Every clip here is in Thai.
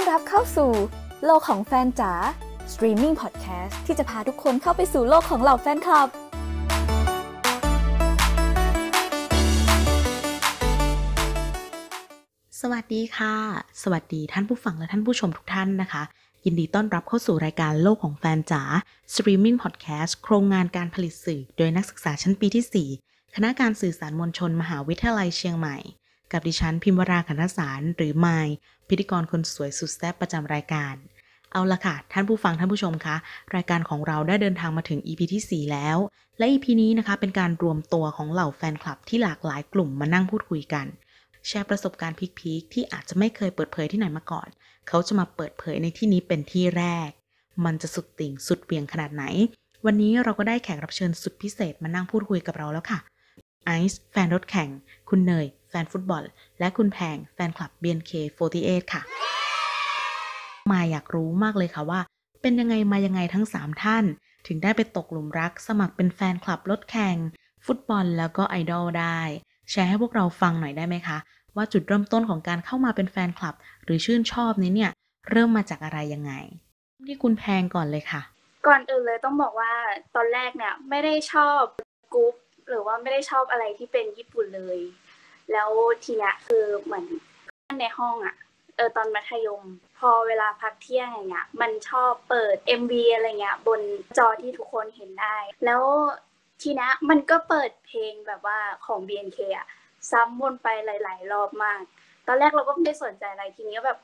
ต้อนรับเข้าสู่โลกของแฟนจ๋า Streaming Podcast ที่จะพาทุกคนเข้าไปสู่โลกของเหล่าแฟนคลับ สวัสดีค่ะ สวัสดีท่านผู้ฟังและท่านผู้ชมทุกท่านนะคะ ยินดีต้อนรับเข้าสู่รายการโลกของแฟนจ๋า Streaming Podcast โครงงานการผลิตสื่อ โดยนักศึกษาชั้นปีที่ 4 คณะการสื่อสารมวลชน มหาวิทยาลัยเชียงใหม่ กับดิฉันพิมวราคณสารหรือไม พิธีกรคนสวยสุดแซ่บประจำรายการ เอาละค่ะ ท่านผู้ฟังท่านผู้ชมคะรายการของเราได้เดินทางมาถึง EP ที่ 4 แล้ว และ EP นี้นะคะเป็นการรวมตัวของเหล่าแฟนคลับที่หลากหลายกลุ่มมานั่งพูดคุยกัน แชร์ประสบการณ์พีคๆที่อาจจะไม่เคยเปิดเผยที่ไหนมาก่อน เขาจะมาเปิดเผยในที่นี้เป็นที่แรก มันจะสุดติ่งสุดเวียงขนาดไหน วันนี้เราก็ได้แขกรับเชิญสุดพิเศษมานั่งพูดคุยกับเราแล้วค่ะไอซ์แฟนรถแข่ง คุณเนย แฟนฟุตบอล และคุณแพงแฟนคลับ BNK48 ค่ะ มาอยากรู้มากเลยค่ะว่า เป็นยังไงมายังไงทั้ง 3 ท่าน ถึงได้ไปตกหลุมรักสมัครเป็นแฟนคลับรถแข่ง ฟุตบอลแล้วก็ไอดอลได้ แชร์ให้พวกเราฟังหน่อยได้ไหมคะ ว่าจุดเริ่มต้นของการเข้ามาเป็นแฟนคลับ หรือชื่นชอบนี้เนี่ยเริ่มมาจากอะไรยังไง ที่คุณแพงก่อนเลยค่ะ ก่อนอื่นเลยต้องบอกว่าตอนแรกเนี่ยไม่ได้ชอบกรุ๊ปหรือว่าไม่ได้ชอบอะไรที่เป็นญี่ปุ่นเลย แล้วทีเนี้ยคือเหมือนเพื่อนในห้องอะ่ะเออตอนมัธยม พอเวลาพักเที่ยงอย่างเงี้ย มันชอบเปิด MV อะไรเงี้ย บนจอที่ทุกคนเห็นได้ แล้วทีนี้มันก็เปิดเพลงแบบว่าของ BNK อะซ้ำวนไปหลาย ๆ รอบมาก ตอนแรกเราก็ไม่ได้สนใจอะไรทีนี้แบบ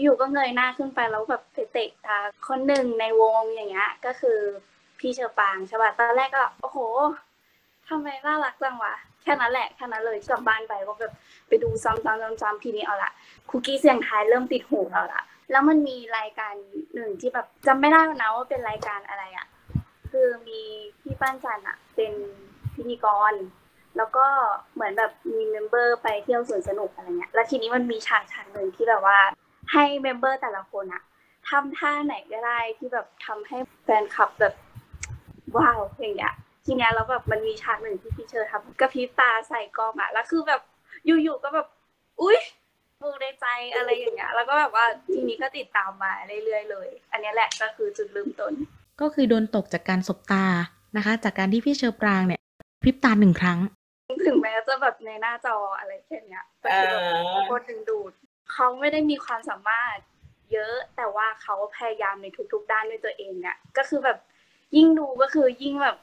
อยู่ก็เงยหน้าขึ้นไปแล้วแบบไปเตะตาคนหนึ่งในวงอย่างเงี้ยก็คือพี่เชอปางใช่ป่ะตอนแรกก็โอ้โหทำไมน่ารักจังวะ ค่นั้นแหละแค่นั้นเลยกลับบ้านไปก็แบบไปดูซ้ำๆๆๆทีนี้เอาละคุกกี้เสียงไทายเริ่มติดหูเราละแล้วมันมีรายการหนึ่งที่แบบจำไม่ได้นะว่าเป็นรายการอะไรอะคือมีพี่ป้านจันอะเป็นพิธีกร แล้วก็เหมือนแบบมีเมมเบอร์ไปเที่ยวสวนสนุกอะไรเงี้ยแล้วทีนี้มันมีฉากฉากหนึ่งที่แบบว่าให้ member แต่ละคนอะทำท่าไหนก็ได้ที่แบบทำให้แฟนคลับแบบว้าวอย่างเงี้ย ทีเนี้ยแล้วแบบมันมีฉากหนึ่งที่พี่เชอร์ทำกระพริบตาใส่กล้องอะแล้วคือแบบอยู่ๆก็แบบ อุ้ยมูในใจอะไรอย่างเงี้ย แล้วก็แบบว่าทีนี้ก็ติดตามมาเรื่อยๆเลย อันเนี้ยแหละก็คือจุดเริ่มต้น ก็คือโดนตกจากการสบตานะคะ จากการที่พี่เชอปรางเนี่ยพริบตาหนึ่งครั้ง ถึงแม้จะแบบในหน้าจออะไรแค่เนี้ยแต่คือแบบโคตรดึงดูด เขาไม่ได้มีความสามารถเยอะแต่ว่าเขาพยายามในทุกๆ ด้านด้วยตัวเองเนี่ย ก็คือแบบยิ่งดูก็คือยิ่งแบบ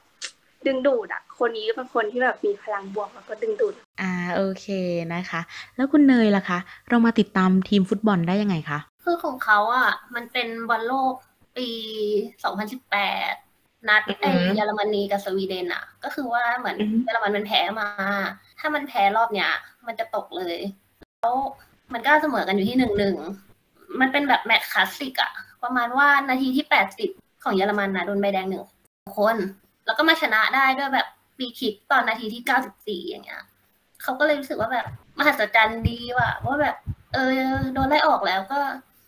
ดึงดูดอะคนนี้ก็เป็นคนที่แบบมีพลังบวกแล้วก็ดึงดูด อ่าโอเคนะคะ แล้วคุณเนยล่ะคะ เรามาติดตามทีมฟุตบอลได้ยังไงคะ คือของเขาอะมันเป็นบอลโลกปี 2018 นัดไอเยอรมนีกับสวีเดนอะก็คือว่าเหมือนเยอรมันมันแพ้มา ถ้ามันแพ้รอบเนี้ยมันจะตกเลย แล้วมันก็เสมอกันอยู่ที่หนึ่งหนึ่งมันเป็นแบบแมตช์คลาสสิกอะประมาณว่านาทีที่80ของเยอรมันนะโดนใบแดงหนึ่งคน แล้วก็มาชนะได้ด้วยแบบปีคิกตอนนาทีที่94อย่างเงี้ยเขาก็เลยรู้สึกว่าแบบมหัศจรรย์ดีว่ะว่าแบบ เออโดนไล่ออกแล้วก็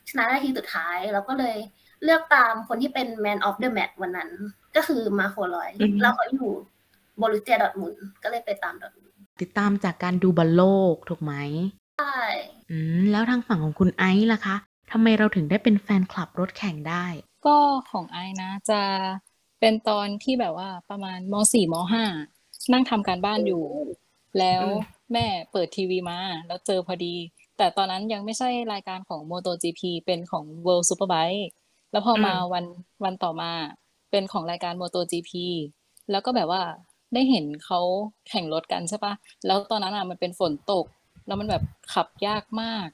ชนะนาทีสุดท้ายแล้วก็เลยเลือกตามคนที่เป็น Man of the Match วันนั้น ก็คือมาโคลอยอือฮึแล้วเขาอยู่โบรุสเซียดอร์ทมุนด์ก็เลยไปตามดอร์ทมุนด์ติดตามจากการดูบอลโลกถูกไหมใช่อืมแล้วทางฝั่งของคุณไอซ์ล่ะคะทำไมเราถึงได้เป็นแฟนคลับรถแข่งได้ ก็ของไอซ์นะจะ เป็นตอนที่แบบว่าประมาณมสี่มห้านั่งทำการบ้านอยู่ แล้วอืมแม่เปิดทีวีมา แล้วเจอพอดี แต่ตอนนั้นยังไม่ใช่รายการของ MotoGP เป็นของ World Superbike แล้วพอมาวันวันต่อมา เป็นของรายการ MotoGP แล้วก็แบบว่าได้เห็นเขาแข่งรถกันใช่ปะแล้วตอนนั้นอะมันเป็นฝนตก แล้วมันแบบขับยากมาก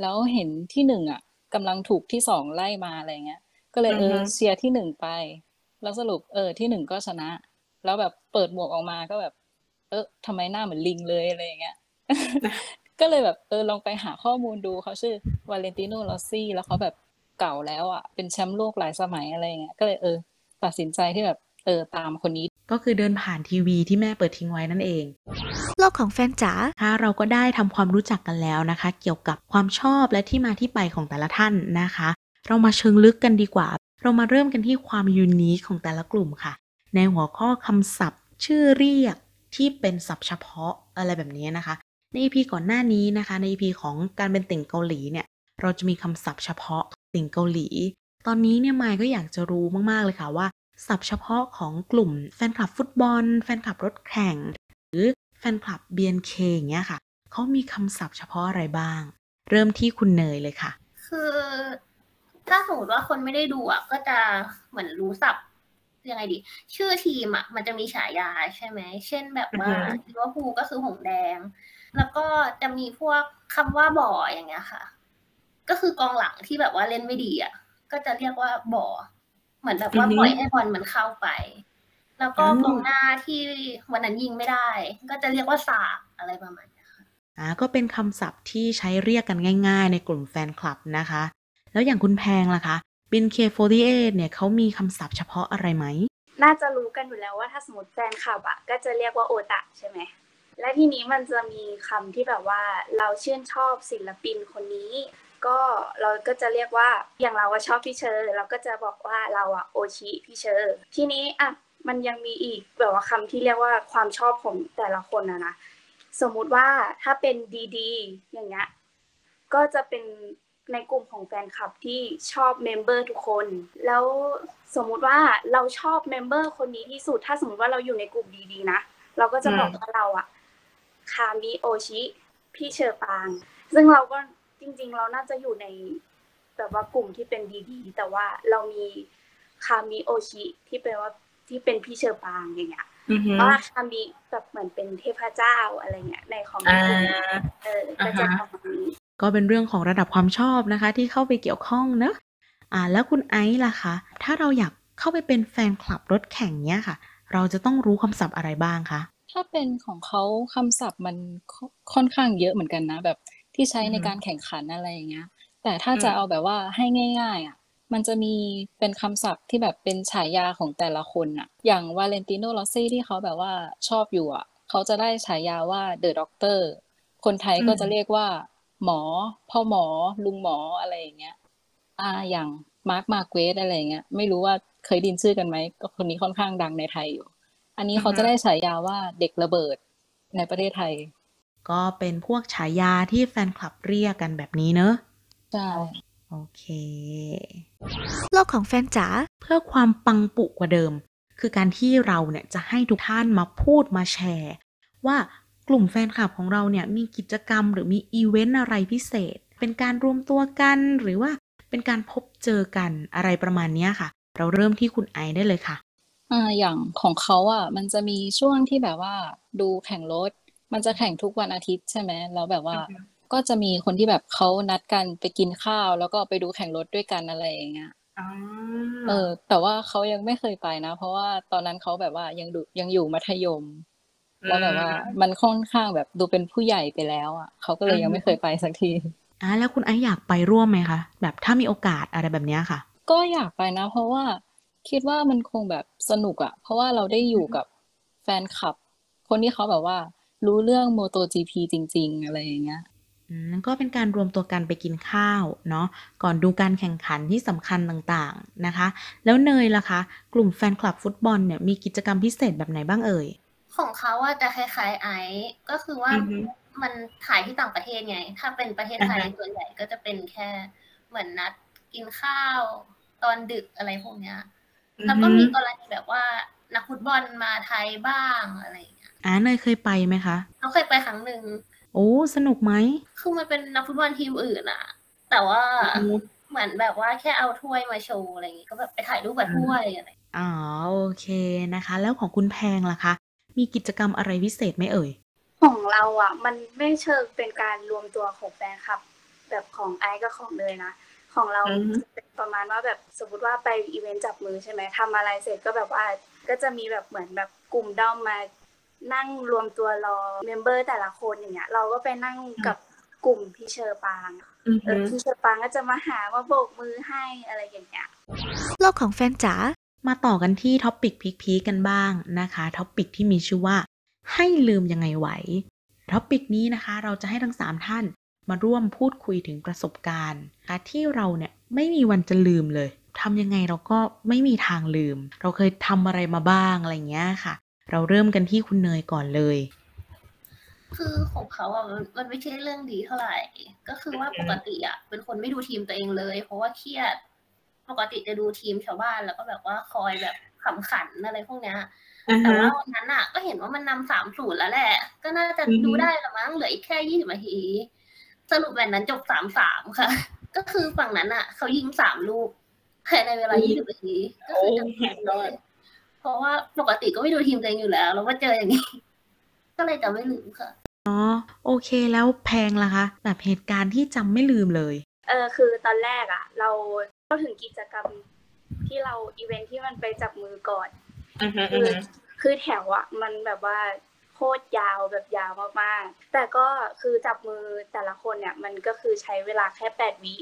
แล้วเห็นที่หนึ่งอะกำลังถูกที่สองไล่มาอะไรเงี้ย ก็เลยเอออือฮึเชียร์ที่หนึ่งไป แล้วสรุปเออที่หนึ่งก็ชนะ แล้วแบบเปิดหมวกออกมาก็แบบ เออทำไมหน้าเหมือนลิงเลยอะไรอย่างเงี้ยก็เลยแบบเออลองไปหาข้อมูลดูเขาชื่อวาเลนติโน รอสซี่แล้วเขาแบบเก่าแล้วอะเป็นแชมป์โลกหลายสมัยอะไรอย่างเงี้ยก็เลยเออ ตัดสินใจที่แบบเออตามคนนี้ ก็คือเดินผ่านทีวีที่แม่เปิดทิ้งไว้นั่นเอง โลกของแฟนจ๋าค่ะเราก็ได้ทำความรู้จักกันแล้วนะคะ เกี่ยวกับความชอบและที่มาที่ไปของแต่ละท่านนะคะ เรามาเชิงลึกกันดีกว่า เรามาเริ่มกันที่ความ unique ของแต่ละกลุ่มค่ะ ในหัวข้อคำศัพท์ ชื่อเรียกที่เป็นศัพท์เฉพาะอะไรแบบนี้นะคะ ใน EP ก่อนหน้านี้นะคะ ใน EP ของการเป็นติ่งเกาหลีเนี่ย เราจะมีคำศัพท์เฉพาะสิ่งเกาหลี ตอนนี้เนี่ยมายก็อยากจะรู้มากๆเลยค่ะว่าศัพท์เฉพาะของกลุ่มแฟนคลับฟุตบอล แฟนคลับรถแข่ง หรือแฟนคลับ BNK อย่างเงี้ยค่ะ เขามีคำศัพท์เฉพาะอะไรบ้าง เริ่มที่คุณเนยเลยค่ะ คือ ถ้าสมมติว่าคนไม่ได้ดูอะก็จะเหมือนรู้ศัพท์ยังไงดี ชื่อทีมอะมันจะมีฉายาใช่ไหม เช่นแบบว่าอือฮึลิเวอร์พูลก็คือหงส์แดง แล้วก็จะมีพวกคำว่าบ่ออย่างเงี้ยค่ะ ก็คือกองหลังที่แบบว่าเล่นไม่ดีอะก็จะเรียกว่าบ่อ เหมือนแบบว่าปล่อยให้บอลมันเข้าไป แล้วก็กองหน้าที่วันนั้นยิงไม่ได้ ก็จะเรียกว่าสาบอะไรประมาณเนี้ยอ่าก็เป็นคำศัพท์ที่ใช้เรียกกันง่าย ๆ ในกลุ่มแฟนคลับนะคะ แล้วอย่างคุณแพงล่ะคะ BNK48 เนี่ยเขามีคำศัพท์เฉพาะอะไรไหม น่าจะรู้กันอยู่แล้วว่าถ้าสมมติแฟนคลับอะก็จะเรียกว่าโอตะใช่ไหม และทีนี้มันจะมีคำที่แบบว่าเราชื่นชอบศิลปินคนนี้ ก็เราก็จะเรียกว่าอย่างเราว่าชอบพี่เชอร์เราก็จะบอกว่าเราอะโอชิพี่เชอร์ทีนี้อะมันยังมีอีกแบบว่าคำที่เรียกว่าความชอบของแต่ละคนนะนะสมมุติว่าถ้าเป็น DD อย่างเงี้ยก็จะเป็น ในกลุ่มของแฟนคลับที่ชอบ member ทุกคน แล้วสมมุติว่าเราชอบ member คนนี้ที่สุด ถ้าสมมติว่าเราอยู่ในกลุ่ม DD นะ เราก็จะบอกว่าเราอะคามิโอชิ พี่เชอปราง ซึ่งเราก็จริง ๆ เราน่าจะอยู่ในแบบว่ากลุ่มที่เป็น DD แต่ว่าเรามีคามิโอชิที่เป็นว่าที่เป็นพี่เชอปรางอย่างเงี้ยเพราะว่าคามิแบบเหมือนเป็นเทพเจ้าอะไรเงี้ยในของญี่ปุ่นเออก็จะประมาณนี้ ก็เป็นเรื่องของระดับความชอบนะคะ ที่เข้าไปเกี่ยวข้องเนอะอ่าแล้วคุณไอซ์ล่ะคะถ้าเราอยากเข้าไปเป็นแฟนคลับรถแข่งเนี้ยค่ะ เราจะต้องรู้คำศัพท์อะไรบ้างคะถ้าเป็นของเขาคำศัพท์มันค่ค่อนข้างเยอะเหมือนกันนะ แบบที่ใช้ในการแข่งขันอะไรอย่างเงี้ย แต่ถ้าจะเอาแบบว่าให้ง่าย ๆอะมันจะมีเป็นคำศัพท์ที่แบบเป็นฉายาของแต่ละคนอะ อย่างวาเลนติโน รอสซี่ที่เขาแบบว่าชอบอยู่อะ เขาจะได้ฉายาว่า The Doctor คนไทยก็จะเรียกว่า หมอ พ่อหมอลุงหมออะไรอย่างเงี้ย อ่าอย่างมาร์คมาร์เกซอะไรอย่างเงี้ย ไม่รู้ว่าเคยได้ยินชื่อกันไหมก็คนนี้ค่อนข้างดังในไทยอยู่ อันนี้เขาจะได้ฉายาว่าเด็กระเบิดในประเทศไทย ก็เป็นพวกฉายาที่แฟนคลับเรียกกันแบบนี้เนอะใช่โอเค โลกของแฟนจ๋าเพื่อความปังปุกว่าเดิม คือการที่เราเนี่ยจะให้ทุกท่านมาพูดมาแชร์ ว่า กลุ่มแฟนคลับของเราเนี่ยมีกิจกรรมหรือมีอีเวนต์อะไรพิเศษ เป็นการรวมตัวกันหรือว่าเป็นการพบเจอกันอะไรประมาณเนี้ยค่ะ เราเริ่มที่คุณไอซ์ได้เลยค่ะอ่าอย่างของเขาอะมันจะมีช่วงที่แบบว่าดูแข่งรถ มันจะแข่งทุกวันอาทิตย์ใช่ไหมแล้วแบบว่าก็จะมีคนที่แบบเขานัดกันไปกินข้าว แล้วก็ไปดูแข่งรถด้วยกันอะไรอย่างเงี้ยเออ แต่ว่าเขายังไม่เคยไปนะ เพราะว่าตอนนั้นเขาแบบว่ายังดูยังอยู่มัธยม แล้วแบบว่ามันค่อนข้างแบบดูเป็นผู้ใหญ่ไปแล้วอะเขาก็เลยยังไม่เคยไปสักทีอ่าแล้วคุณไอซ์อยากไปร่วมไหมคะแบบถ้ามีโอกาสอะไรแบบเนี้ยค่ะ ก็อยากไปนะ เพราะว่าคิดว่ามันคงแบบสนุกอะเพราะว่าเราได้อยู่กับแฟนคลับ คนที่เขาแบบว่า รู้เรื่อง MotoGP จริง ๆ อะไรอย่างเงี้ยอืมก็เป็นการรวมตัวกันไปกินข้าวเนาะก่อนดูการแข่งขันที่สำคัญต่างๆนะคะ แล้วเนยล่ะคะ กลุ่มแฟนคลับฟุตบอลเนี่ยมีกิจกรรมพิเศษแบบไหนบ้างเอ่ย ของเขาว่าจะคล้ายๆไอซ์ก็คือว่าอือฮึมันถ่ายที่ต่างประเทศไง ถ้าเป็นประเทศไทยอ่าฮะส่วนใหญ่ก็จะเป็นแค่เหมือนนัดกินข้าวตอนดึกอะไรพวกเนี้ย แล้วก็มีกรณีแบบว่านักฟุตบอลมาไทยบ้างอะไรอย่างเงี้ยอ่าเนยเคยไปไหมคะเขาเคยไปครั้งหนึ่งโอ้สนุกไหมคือมันเป็นนักฟุตบอลทีมอื่นอะแต่ว่าเหมือนแบบว่าแค่เอาถ้วยมาโชว์อะไรอย่างงี้ก็แบบไปถ่ายรูปกับถ้วยอะไรอ๋อโอเคนะคะ แล้วของคุณแพงล่ะคะ มีกิจกรรมอะไรพิเศษไหมเอ่ย ของเราอะ มันไม่เชิงเป็นการรวมตัวของแฟนคลับ แบบของไอซ์กับของเลยนะ ของเราอือฮึจะเป็นประมาณว่าแบบสมมติว่าไปอีเวนต์จับมือใช่ไหมทำอะไรเสร็จก็แบบว่าก็จะมีแบบเหมือนแบบกลุ่มด้อมมานั่งรวมตัวรอ member แต่ละคนอย่างเงี้ย เราก็ไปนั่งกับกลุ่มพี่เชอร์ปางเออพี่เชอร์ปางก็จะมาหามาโบกมือให้อะไรอย่างเงี้ยโลกของแฟนจ๋า มาต่อกันที่ topic peak ๆกันบ้างนะคะ topic ที่มีชื่อว่า ให้ลืมยังไงไหว topic นี้นะคะ เราจะให้ทั้ง 3 ท่านมาร่วมพูดคุยถึงประสบการณ์ที่เราเนี่ยไม่มีวันจะลืมเลยทำยังไงเราก็ไม่มีทางลืม เราเคยทำอะไรมาบ้างอะไรเงี้ยค่ะ เราเริ่มกันที่คุณเนยก่อนเลย คือของเขาอะมันมันไม่ใช่เรื่องดีเท่าไหร่ ก็คือว่าปกติอะเป็นคนไม่ดูทีมตัวเองเลย เพราะว่าเครียด ปกติจะดูทีมชาวบ้านแล้วก็แบบว่าคอยแบบขำขันอะไรพวกเนี้ยแต่ว่าวันนั้นอะ ก็เห็นว่ามันนำสามศูนย์แล้วแหละ ก็น่าจะอือฮึดูได้ละมั้งเหลืออีกแค่ยี่สิบนาที สรุปแบบนั้นจบสามสามค่ะ ก็คือฝั่งนั้นอะ เขายิงสามลูกภายในเวลายี่สิบนาทีก็คือจบเกมเลยเพราะว่าปกติก็ไม่ดูทีมตัวเองอยู่แล้ว แล้วก็เจออย่างนี้ ก็เลยจะไม่ลืมค่ะ อ๋อ โอเคแล้วแพงล่ะคะ แบบเหตุการณ์ที่จำไม่ลืมเลย เออคือตอนแรกอะ เรา ก็ถึงกิจกรรมที่เราอีเวนท์ที่มันไปจับมือก่อนคือคือแถวอะมันแบบว่าโคตรยาวแบบยาวมากๆ แต่ก็คือจับมือแต่ละคนเนี่ย มันก็คือใช้เวลาแค่แปดวิ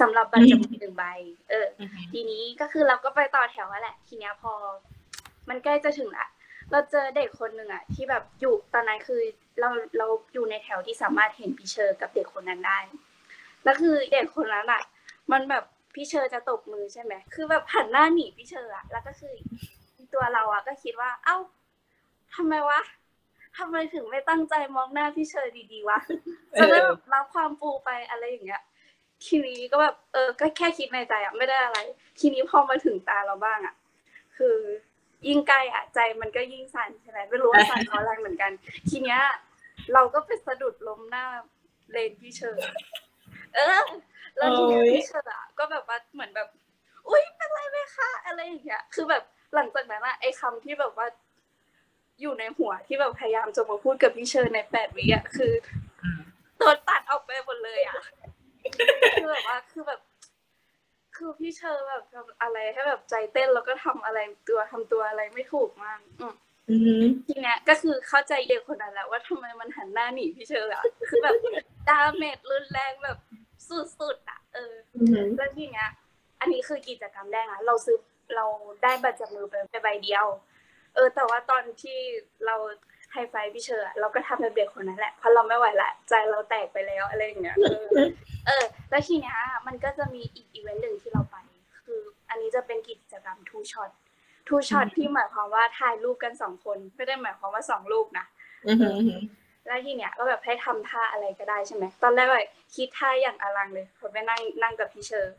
สำหรับบัตรจับมือหนึ่งใบ เออ ทีนี้ก็คือเราก็ไปต่อแถวแล้วแหละ ทีเนี้ยพอ มันใกล้จะถึงละเราเจอเด็กคนหนึ่งอะที่แบบอยู่ตอนนั้นคือเราเราอยู่ในแถวที่สามารถเห็นพี่เชอร์กับเด็กคนนั้นได้แล้วคือเด็กคนนั้นอะมันแบบ พี่เชอร์จะจับมือใช่ไหมคือแบบหันหน้าหนีพี่เชอร์อะแล้วก็คือตัวเราอะก็คิดว่า เอ้าทำไมวะทำไมถึงไม่ตั้งใจมองหน้าพี่เชอร์ดีๆวะจะได้แบบรับความฟูไปอะไรอย่างเงี้ยทีนี้ก็แบบเออ ก็แค่คิดในใจอะไม่ได้อะไร ทีนี้พอมาถึงตาเราบ้างอะคือยิ่งใกล้อะใจมันก็ยิ่งสั่นใช่ไหมไม่รู้ว่าสั่นเพราะอะไรเหมือนกัน ทีเนี้ย เราก็ไปสะดุดล้มหน้าเลนพี่เชอร์เออ แล้วทีเนี้ยโอ้ยพี่เชอร์อะก็แบบว่าเหมือนแบบ อุ้ยเป็นไรไหมคะ อะไรอย่างเงี้ย คือแบบหลังจากนั้นอะไอ้คำที่แบบว่า อยู่ในหัวที่แบบพยายามจะมาพูดกับพี่เชอร์ในแปดวิอะคืออโดนตัดออกไปหมดเลยอะคือแบบว่าคือแบบ คือพี่เชอร์แบบทำอะไรให้แบบใจเต้นแล้วก็ทำอะไรตัวทำตัวอะไรไม่ถูกมากอืมอือหือทีเนี้ยก็คือเข้าใจเด็กคนนั้นแล้วว่าทำไมมันหันหน้าหนีพี่เฌออะคือแบบ damage รุนแรงแบบ สุดๆอะเอออือหือแล้วทีเนี้ย อันนี้คือกิจกรรมแรกอะเราซื้อเราได้บัตรจับมือไปไปใบเดียว เออ แต่ว่าตอนที่เรา hi-five พี่เฌออะเราก็ทำแบบเด็กคนนั้นแหละเพราะเราไม่ไหวละใจเราแตกไปแล้วอะไรอย่างเงี้ยเออเออ แล้วทีเนี้ยมันก็จะมีอีกอีเวนต์หนึ่งที่เราไป คือ อันนี้จะเป็นกิจกรรม two-shot two-shot ที่หมายความว่าถ่ายรูปกันสองคน ไม่ได้หมายความว่าสองรูปนะอือหืออือหือ แล้วทีเนี้ยก็แบบให้ทำท่าอะไรก็ได้ใช่ไหมตอนแรกแบบคิดท่าอย่างอลังเลยพอไปนั่งนั่งกับพี่เชอร์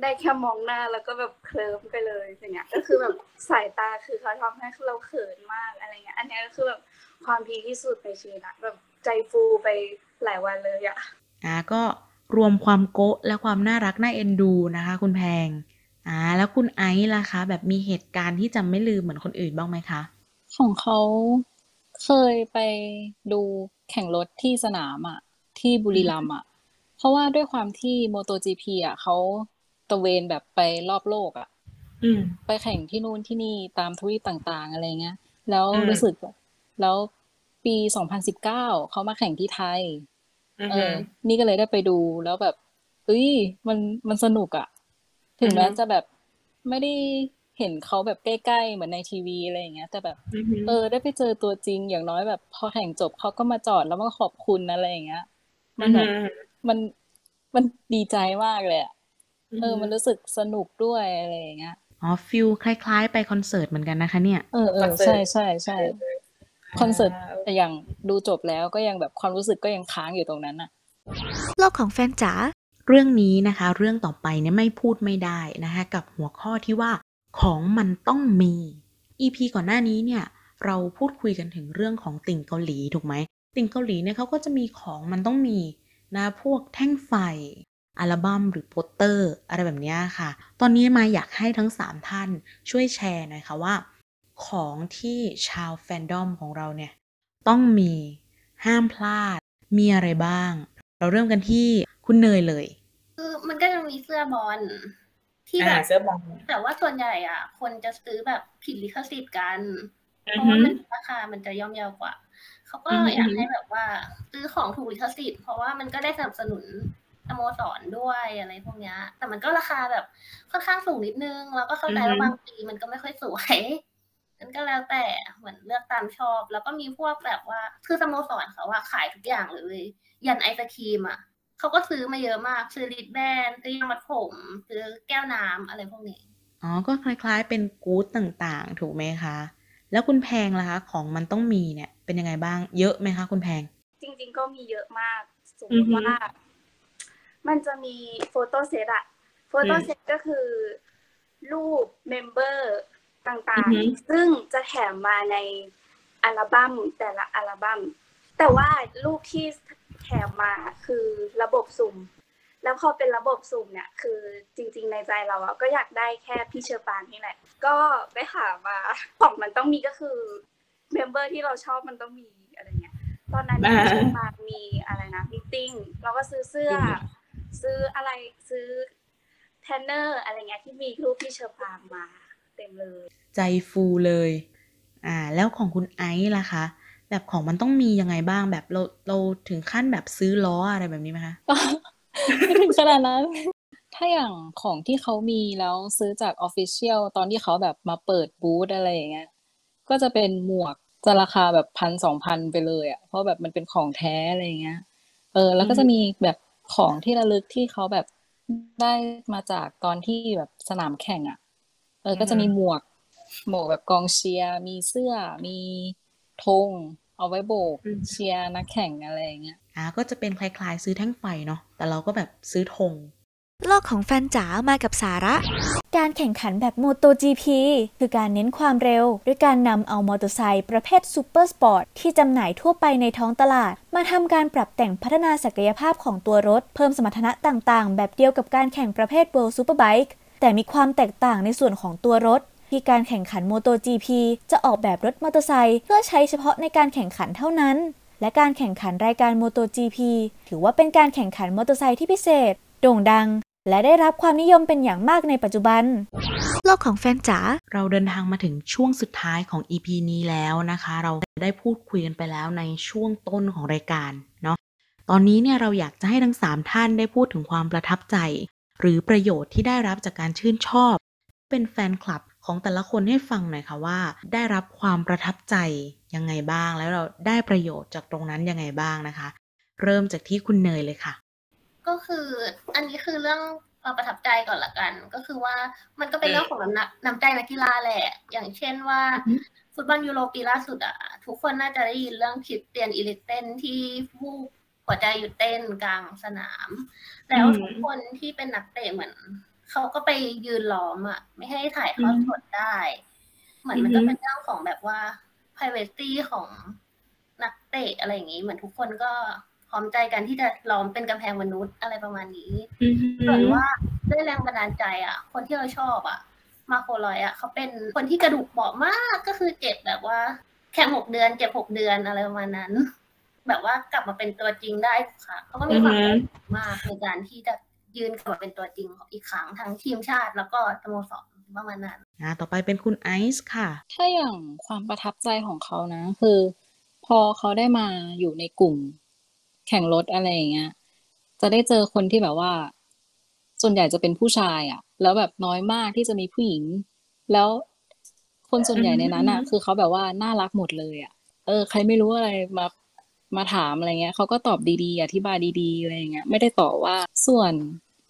ได้แค่มองหน้าแล้วก็แบบเคลิ้มไปเลยอย่างเงี้ย ก็คือแบบสายตาคือเขาทำให้เราเขินมากอะไรเงี้ย อันเนี้ยก็คือแบบความพีคที่สุดในชีวิตอะแบบใจฟูไปหลายวันเลยอะอ่าก็รวมความโกะและความน่ารักน่าเอ็นดูนะคะ คุณแพงอ่าแล้วคุณไอซ์ล่ะคะ แบบมีเหตุการณ์ที่จำไม่ลืมเหมือนคนอื่นบ้างไหมคะ ของเขา เคยไปดูแข่งรถที่สนามอะ ที่บุรีรัมย์อะ เพราะว่าด้วยความที่ MotoGP อะเขาตระเวนแบบไปรอบโลกอะอืมไปแข่งที่นู่นที่นี่ตามทวีปต่างๆ อะไรเงี้ย แล้วอืมรู้สึกแบบแล้วปี2019เขามาแข่งที่ไทยอือเอหืออ นี่ก็เลยได้ไปดูแล้วแบบ เอ้ย มันมันสนุกอะถึงแม้อือฮึจะแบบไม่ได้ เห็นเขาแบบใกล้ๆเหมือนในทีวีอะไรอย่างเงี้ย แต่แบบอือหือเออ ได้ไปเจอตัวจริงอย่างน้อยแบบ พอแข่งจบเขาก็มาจอดแล้วมาขอบคุณอะไรอย่างเงี้ย มันแบบมันมันดีใจมากเลยอะเออ มันรู้สึกสนุกด้วยอะไรอย่างเงี้ยอ๋อ feel คล้ายๆ ไปคอนเสิร์ตเหมือนกันนะคะเนี่ยเออเออคอนเสิร์ตใช่ใช่ใช่คอนเสิร์ตแต่อย่างดูจบแล้วก็ยังแบบความรู้สึกก็ยังค้างอยู่ตรงนั้นอะโลกของแฟนจ๋าเรื่องนี้นะคะ เรื่องต่อไปเนี่ยไม่พูดไม่ได้นะคะ กับหัวข้อที่ว่า ของมันต้องมี EP ก่อนหน้านี้เนี่ยเราพูดคุยกันถึงเรื่องของติ่งเกาหลีถูกไหม ติ่งเกาหลีเนี่ยเขาก็จะมีของมันต้องมีนะพวกแท่งไฟ อัลบั้มหรือโปสเตอร์ อะไรแบบนี้ค่ะ ตอนนี้มาอยากให้ทั้ง 3 ท่านช่วยแชร์หน่อยค่ะว่า ของที่ชาวแฟนดอมของเราเนี่ย ต้องมีห้ามพลาด มีอะไรบ้าง เราเริ่มกันที่คุณเนยเลย คือมันก็จะมีเสื้อบอล ที่แบอ่าบเสื้อบอลแต่ว่าส่วนใหญ่อะ คนจะซื้อแบบผิดลิขสิทธิ์กันอืเพอราะหืว่าอมันราคามันจะย่อมเยาวกว่า เขาก็อือฮึอยากให้แบบว่า ซื้อของถูกลิขสิทธิ์เพราะว่ามันก็ได้สนับสนุนสโมสรด้วยอะไรพวกเนี้ยแต่มันก็ราคาแบบค่อนข้างสูงนิดนึง แล้วก็เข้าใจว่าบางปีมันก็ไม่ค่อยสวยมันก็แล้วแต่เหมือนเลือกตามชอบ แล้วก็มีพวกแบบว่าคือสโมสรเขาว่าขายทุกอย่างเลย ยันไอศครีมอะ เขาก็ซื้อมาเยอะมาก ซื้อลิดแบนซื้อยางมัดผม ซื้อแก้วน้ำอะไรพวกนี้ อ๋อ ก็คล้ายๆ เป็นกู๊ดต่างๆ ถูกไหมคะ แล้วคุณแพงล่ะคะ ของมันต้องมีเนี่ย เป็นยังไงบ้าง เยอะไหมคะ คุณแพง จริง ๆ ก็มีเยอะมาก สมมอือติฮึว่า มันจะมีโฟโต้เซตอะphoto set ก็คือ รูป member ต่างอือฮึๆซึ่งจะแถมมาในอัลบั้มแต่ละอัลบั้มแต่ว่ารูปที่ แถมมาคือระบบสุ่ม แล้วพอเป็นระบบสุ่มเนี่ย คือจริง ๆ ในใจเราอะก็อยากได้แค่พี่เฌอปรางนี่แหละ ก็ไปหามาของมันต้องมีก็คือ member ที่เราชอบมันต้องมีอะไรเงี้ย ตอนนั้นอ่าพี่เฌอปรางมีอะไรนะ meetingเราก็ซื้อเสื้ออซื้ออะไรซื้อ banner อะไรเงี้ยที่มีรูปพี่เฌอปรางมา เต็มเลย ใจฟูเลย อ่า แล้วของคุณไอซ์ล่ะคะ แบบของมันต้องมียังไงบ้างแบบเราเราถึงขั้นแบบซื้อล้ออะไรแบบนี้ไหมคะไม่ถึงขนาดนั้น ถ้าอย่างของที่เขามีแล้วซื้อจาก official ตอนที่เขาแบบมาเปิดบูธอะไรอย่างเงี้ยก็จะเป็นหมวกจะราคาแบบพันสองพันไปเลยอะเพราะแบบมันเป็นของแท้อะไรเงี้ย เออ แล้วก็จะมีแบบของที่ระลึกที่เขาแบบได้มาจากตอนที่แบบสนามแข่งอะ เออ ก็จะมีหมวก หมวกแบบกองเชียร์ มีเสื้อ มี ธงเอาไว้โบกอืมเชียร์นักแข่งอะไรอย่างเงี้ยอ่าก็จะเป็นคล้ายๆ ซื้อแท่งไฟเนาะแต่เราก็แบบซื้อธงโลกของแฟนจ๋ามากับสาระ การแข่งขันแบบ MotoGP คือการเน้นความเร็ว ด้วยการนำเอามอเตอร์ไซค์ประเภท supersport ที่จำหน่ายทั่วไปในท้องตลาด มาทำการปรับแต่งพัฒนาศักยภาพของตัวรถ เพิ่มสมรรถนะต่างๆ แบบเดียวกับการแข่งประเภท World Superbike แต่มีความแตกต่างในส่วนของตัวรถ ที่การแข่งขัน MotoGP จะออกแบบรถมอเตอร์ไซค์เพื่อใช้เฉพาะในการแข่งขันเท่านั้น และการแข่งขันรายการ MotoGP ถือว่าเป็นการแข่งขันมอเตอร์ไซค์ที่พิเศษ โด่งดัง และได้รับความนิยมเป็นอย่างมากในปัจจุบัน โลกของแฟนจ๋าเราเดินทางมาถึงช่วงสุดท้ายของ EP นี้แล้วนะคะ เราได้พูดคุยกันไปแล้วในช่วงต้นของรายการเนาะตอนนี้เนี่ยเราอยากจะให้ทั้ง 3 ท่านได้พูดถึงความประทับใจ หรือประโยชน์ที่ได้รับจากการชื่นชอบ เป็นแฟนคลับ ของแต่ละคนให้ฟังหน่อยค่ะว่า ได้รับความประทับใจยังไงบ้าง แล้วเราได้ประโยชน์จากตรงนั้นยังไงบ้างนะคะ เริ่มจากที่คุณเนยเลยค่ะ ก็คืออันนี้คือเรื่องความประทับใจก่อนละกัน ก็คือว่ามันก็เป็นเรื่องของน้ำหนักน้ำใจนักกีฬาแหละ อย่างเช่นว่าอือฮึฟุตบอลยูโรปีล่าสุดอะ ทุกคนน่าจะได้ยินเรื่องคริสเตียน อีริคเซนที่วูบหัวใจหยุดเต้นกลางสนาม แล้วอืมทุกคนที่เป็นนักเตะเหมือน เขาก็ไปยืนล้อมอะ ไม่ให้ถ่ายทอดสดได้ เหมือนมันจะเป็นเรื่องของแบบว่า privacy ของนักเตะอะไรอย่างนี้ เหมือนทุกคนก็พร้อมใจกันที่จะล้อมเป็นกำแพงมนุษย์อะไรประมาณนี้อืมส่วนว่าด้วยแรงบันดาลใจ อะ คนที่เราชอบอะ มาโคลอยอะเขาเป็นคนที่กระดูกเบาะมากก็คือเจ็บแบบว่าแค่หกเดือนเจ็บหกเดือนอะไรประมาณนั้น แบบว่ากลับมาเป็นตัวจริงได้ทุกครั้งเขาก็มีความอือฮึมากในการที่จะ ยืนกลับมาเป็นตัวจริงของอีกครั้งทั้งทีมชาติ แล้วก็สโมสรประมาณนั้นอ่าต่อไปเป็นคุณไอซ์ค่ะ ถ้าอย่างความประทับใจของเขานะ คือ พอเขาได้มาอยู่ในกลุ่ม แข่งรถอะไรอย่างเงี้ยจะได้เจอคนที่แบบว่า ส่วนใหญ่จะเป็นผู้ชายอะ แล้วแบบน้อยมากที่จะมีผู้หญิง แล้วคนส่วนใหญ่ในนั้นอะอืมคือเขาแบบว่าน่ารักหมดเลยอะ เออ ใครไม่รู้อะไรมา มาถามอะไรเงี้ยเขาก็ตอบดีๆ อธิบายดีๆอะไรอย่างเงี้ยไม่ได้ต่อว่าส่วน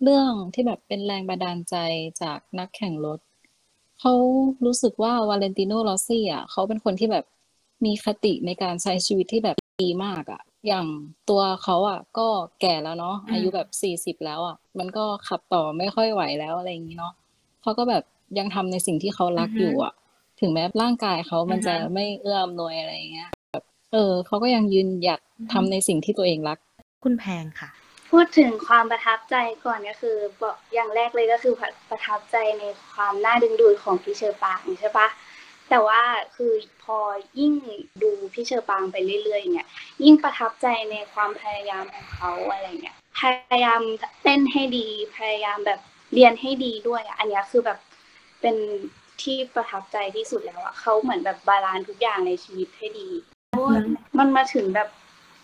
เรื่องที่แบบเป็นแรงบันดาลใจจากนักแข่งรถเขารู้สึกว่าวาเลนติโนลอสซี่อะเขาเป็นคนที่แบบมีคติในการใช้ชีวิตที่แบบดีมากอะ อย่างตัวเขาอะ ก็แก่แล้วเนาะอืมอายุแบบสี่สิบแล้วอะ มันก็ขับต่อไม่ค่อยไหวแล้วอะไรอย่างนี้เนาะเขาก็แบบยังทำในสิ่งที่เขารักอยู่อะ ถึงแม้ร่างกายเขามันจะไม่เอื้ออำนวยอะไรอย่างเงี้ยแบบ เออเขาก็ยังยืนหยัดทำในสิ่งที่ตัวเองรัก คุณแพงค่ะ พูดถึงความประทับใจก่อนก็คือบอกอย่างแรกเลยก็คือประทับใจในความน่าดึงดูดของพี่เฌอปรางใช่ปะแต่ว่าคือพอยิ่งดูพี่เฌอปรางไปเรื่อยๆเนี่ย ยิ่งประทับใจในความพยายามของเขาอะไรเงี้ยพยายามเต้นให้ดีพยายามแบบเรียนให้ดีด้วยอะอันเนี้ยคือแบบเป็นที่ประทับใจที่สุดแล้วอะเขาเหมือนแบบ balance ทุกอย่างในชีวิตให้ดี มันมาถึงแบบ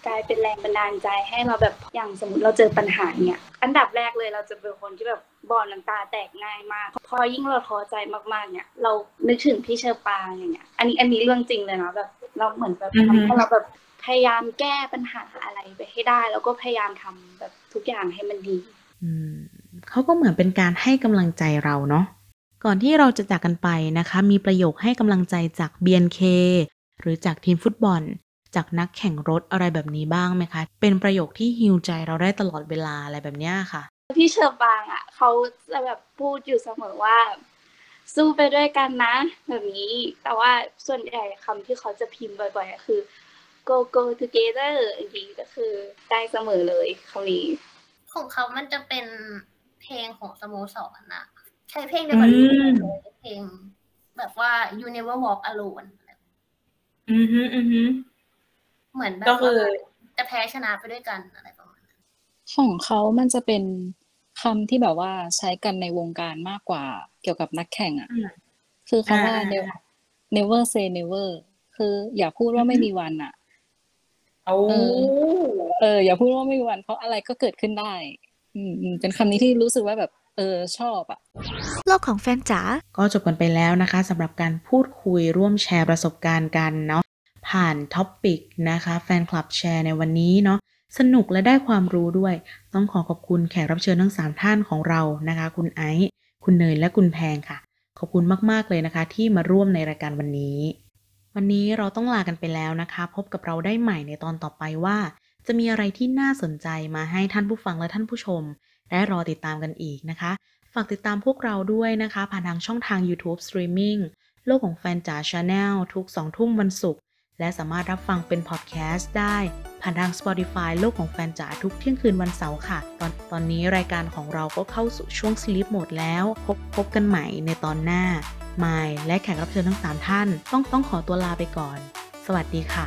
กลายเป็นแรงบันดาลใจให้เราแบบอย่างสมมติเราเจอปัญหาเนี่ยอันดับแรกเลยเราจะเป็นคนที่แบบบ่อน้ำตาแตกง่ายมาก พอยิ่งเราท้อใจมากๆเนี่ยเรานึกถึงพี่เชอปางอย่างเงี้ย อันนี้อันนี้เรื่องจริงเลยนะแบบเราเหมือนแบบอือฮึทำให้เราแบบพยายามแก้ปัญหาอะไรไปให้ได้ แล้วก็พยายามทำแบบทุกอย่างให้มันดีอืมเขาก็เหมือนเป็นการให้กำลังใจเราเนาะก็ก่อนที่เราจะจากกันไปนะคะ มีประโยคให้กำลังใจจาก BNK หรือจากทีมฟุตบอล จากนักแข่งรถอะไรแบบนี้บ้างไหมคะ เป็นประโยคที่ฮิวใจเราได้ตลอดเวลาอะไรแบบเนี้ยค่ะ พี่เชอร์บางอะเขาจะแบบพูดอยู่เสมอว่าสู้ไปด้วยกันนะ แบบนี้ แต่ว่าส่วนใหญ่คำที่เขาจะพิมพ์บ่อยๆอะคือ go go together อย่างนี้ก็คือได้เสมอเลยคำนี้ ของเขามันจะเป็นเพลงของสโมสรนะ ใช้เพลงเดียวกันอืมเลยเพลงแบบว่า you never walk alone อือฮึอือฮึเหมือนแบบก็คือว่าจะแพ้ชนะไปด้วยกันอะไรประมาณนั้นของเขามันจะเป็นคำที่แบบว่าใช้กันในวงการมากกว่าเกี่ยวกับนักแข่งอะ อืมคือคำว่า อ่า never never say never คืออย่าพูดว่าไม่มีวันอะ โอ้เอเออ อย่าพูดว่าไม่มีวันเพราะอะไรก็เกิดขึ้นได้ อืมอืมเป็นคำนี้ที่รู้สึกว่าแบบ เออชอบอะโลกของแฟนจ๋าก็จบกันไปแล้วนะคะสำหรับการพูดคุยร่วมแชร์ประสบการณ์กันเนาะผ่าน topic นะคะ Fanclub Share ในวันนี้เนาะสนุกและได้ความรู้ด้วย ต้องขอขอบคุณแขกรับเชิญทั้ง 3 ท่านของเรานะคะ คุณไอซ์คุณเนยและคุณแพงค่ะ ขอบคุณมาก ๆ เลยนะคะ ที่มาร่วมในรายการวันนี้ วันนี้เราต้องลากันไปแล้วนะคะ พบกับเราได้ใหม่ในตอนต่อไปว่า จะมีอะไรที่น่าสนใจมาให้ท่านผู้ฟังและท่านผู้ชม ได้รอติดตามกันอีกนะคะ ฝากติดตามพวกเราด้วยนะคะ ผ่านทางช่องทาง YouTube Streaming โลกของแฟนจ๋า Channel ทุก 2 ทุ่มวันศุกร์และสามารถรับฟังเป็นพอดแคสต์ได้ ผ่านทาง Spotify โลกของแฟนจ๋าทุกเที่ยงคืนวันเสาร์ค่ะ ตอนตอนนี้รายการของเราก็เข้าสู่ช่วง Sleep Mode แล้ว พบพบกันใหม่ในตอนหน้า ไมายและแขกรับเชิญทั้ง 3 ท่าน ต้องต้องขอตัวลาไปก่อน สวัสดีค่ะ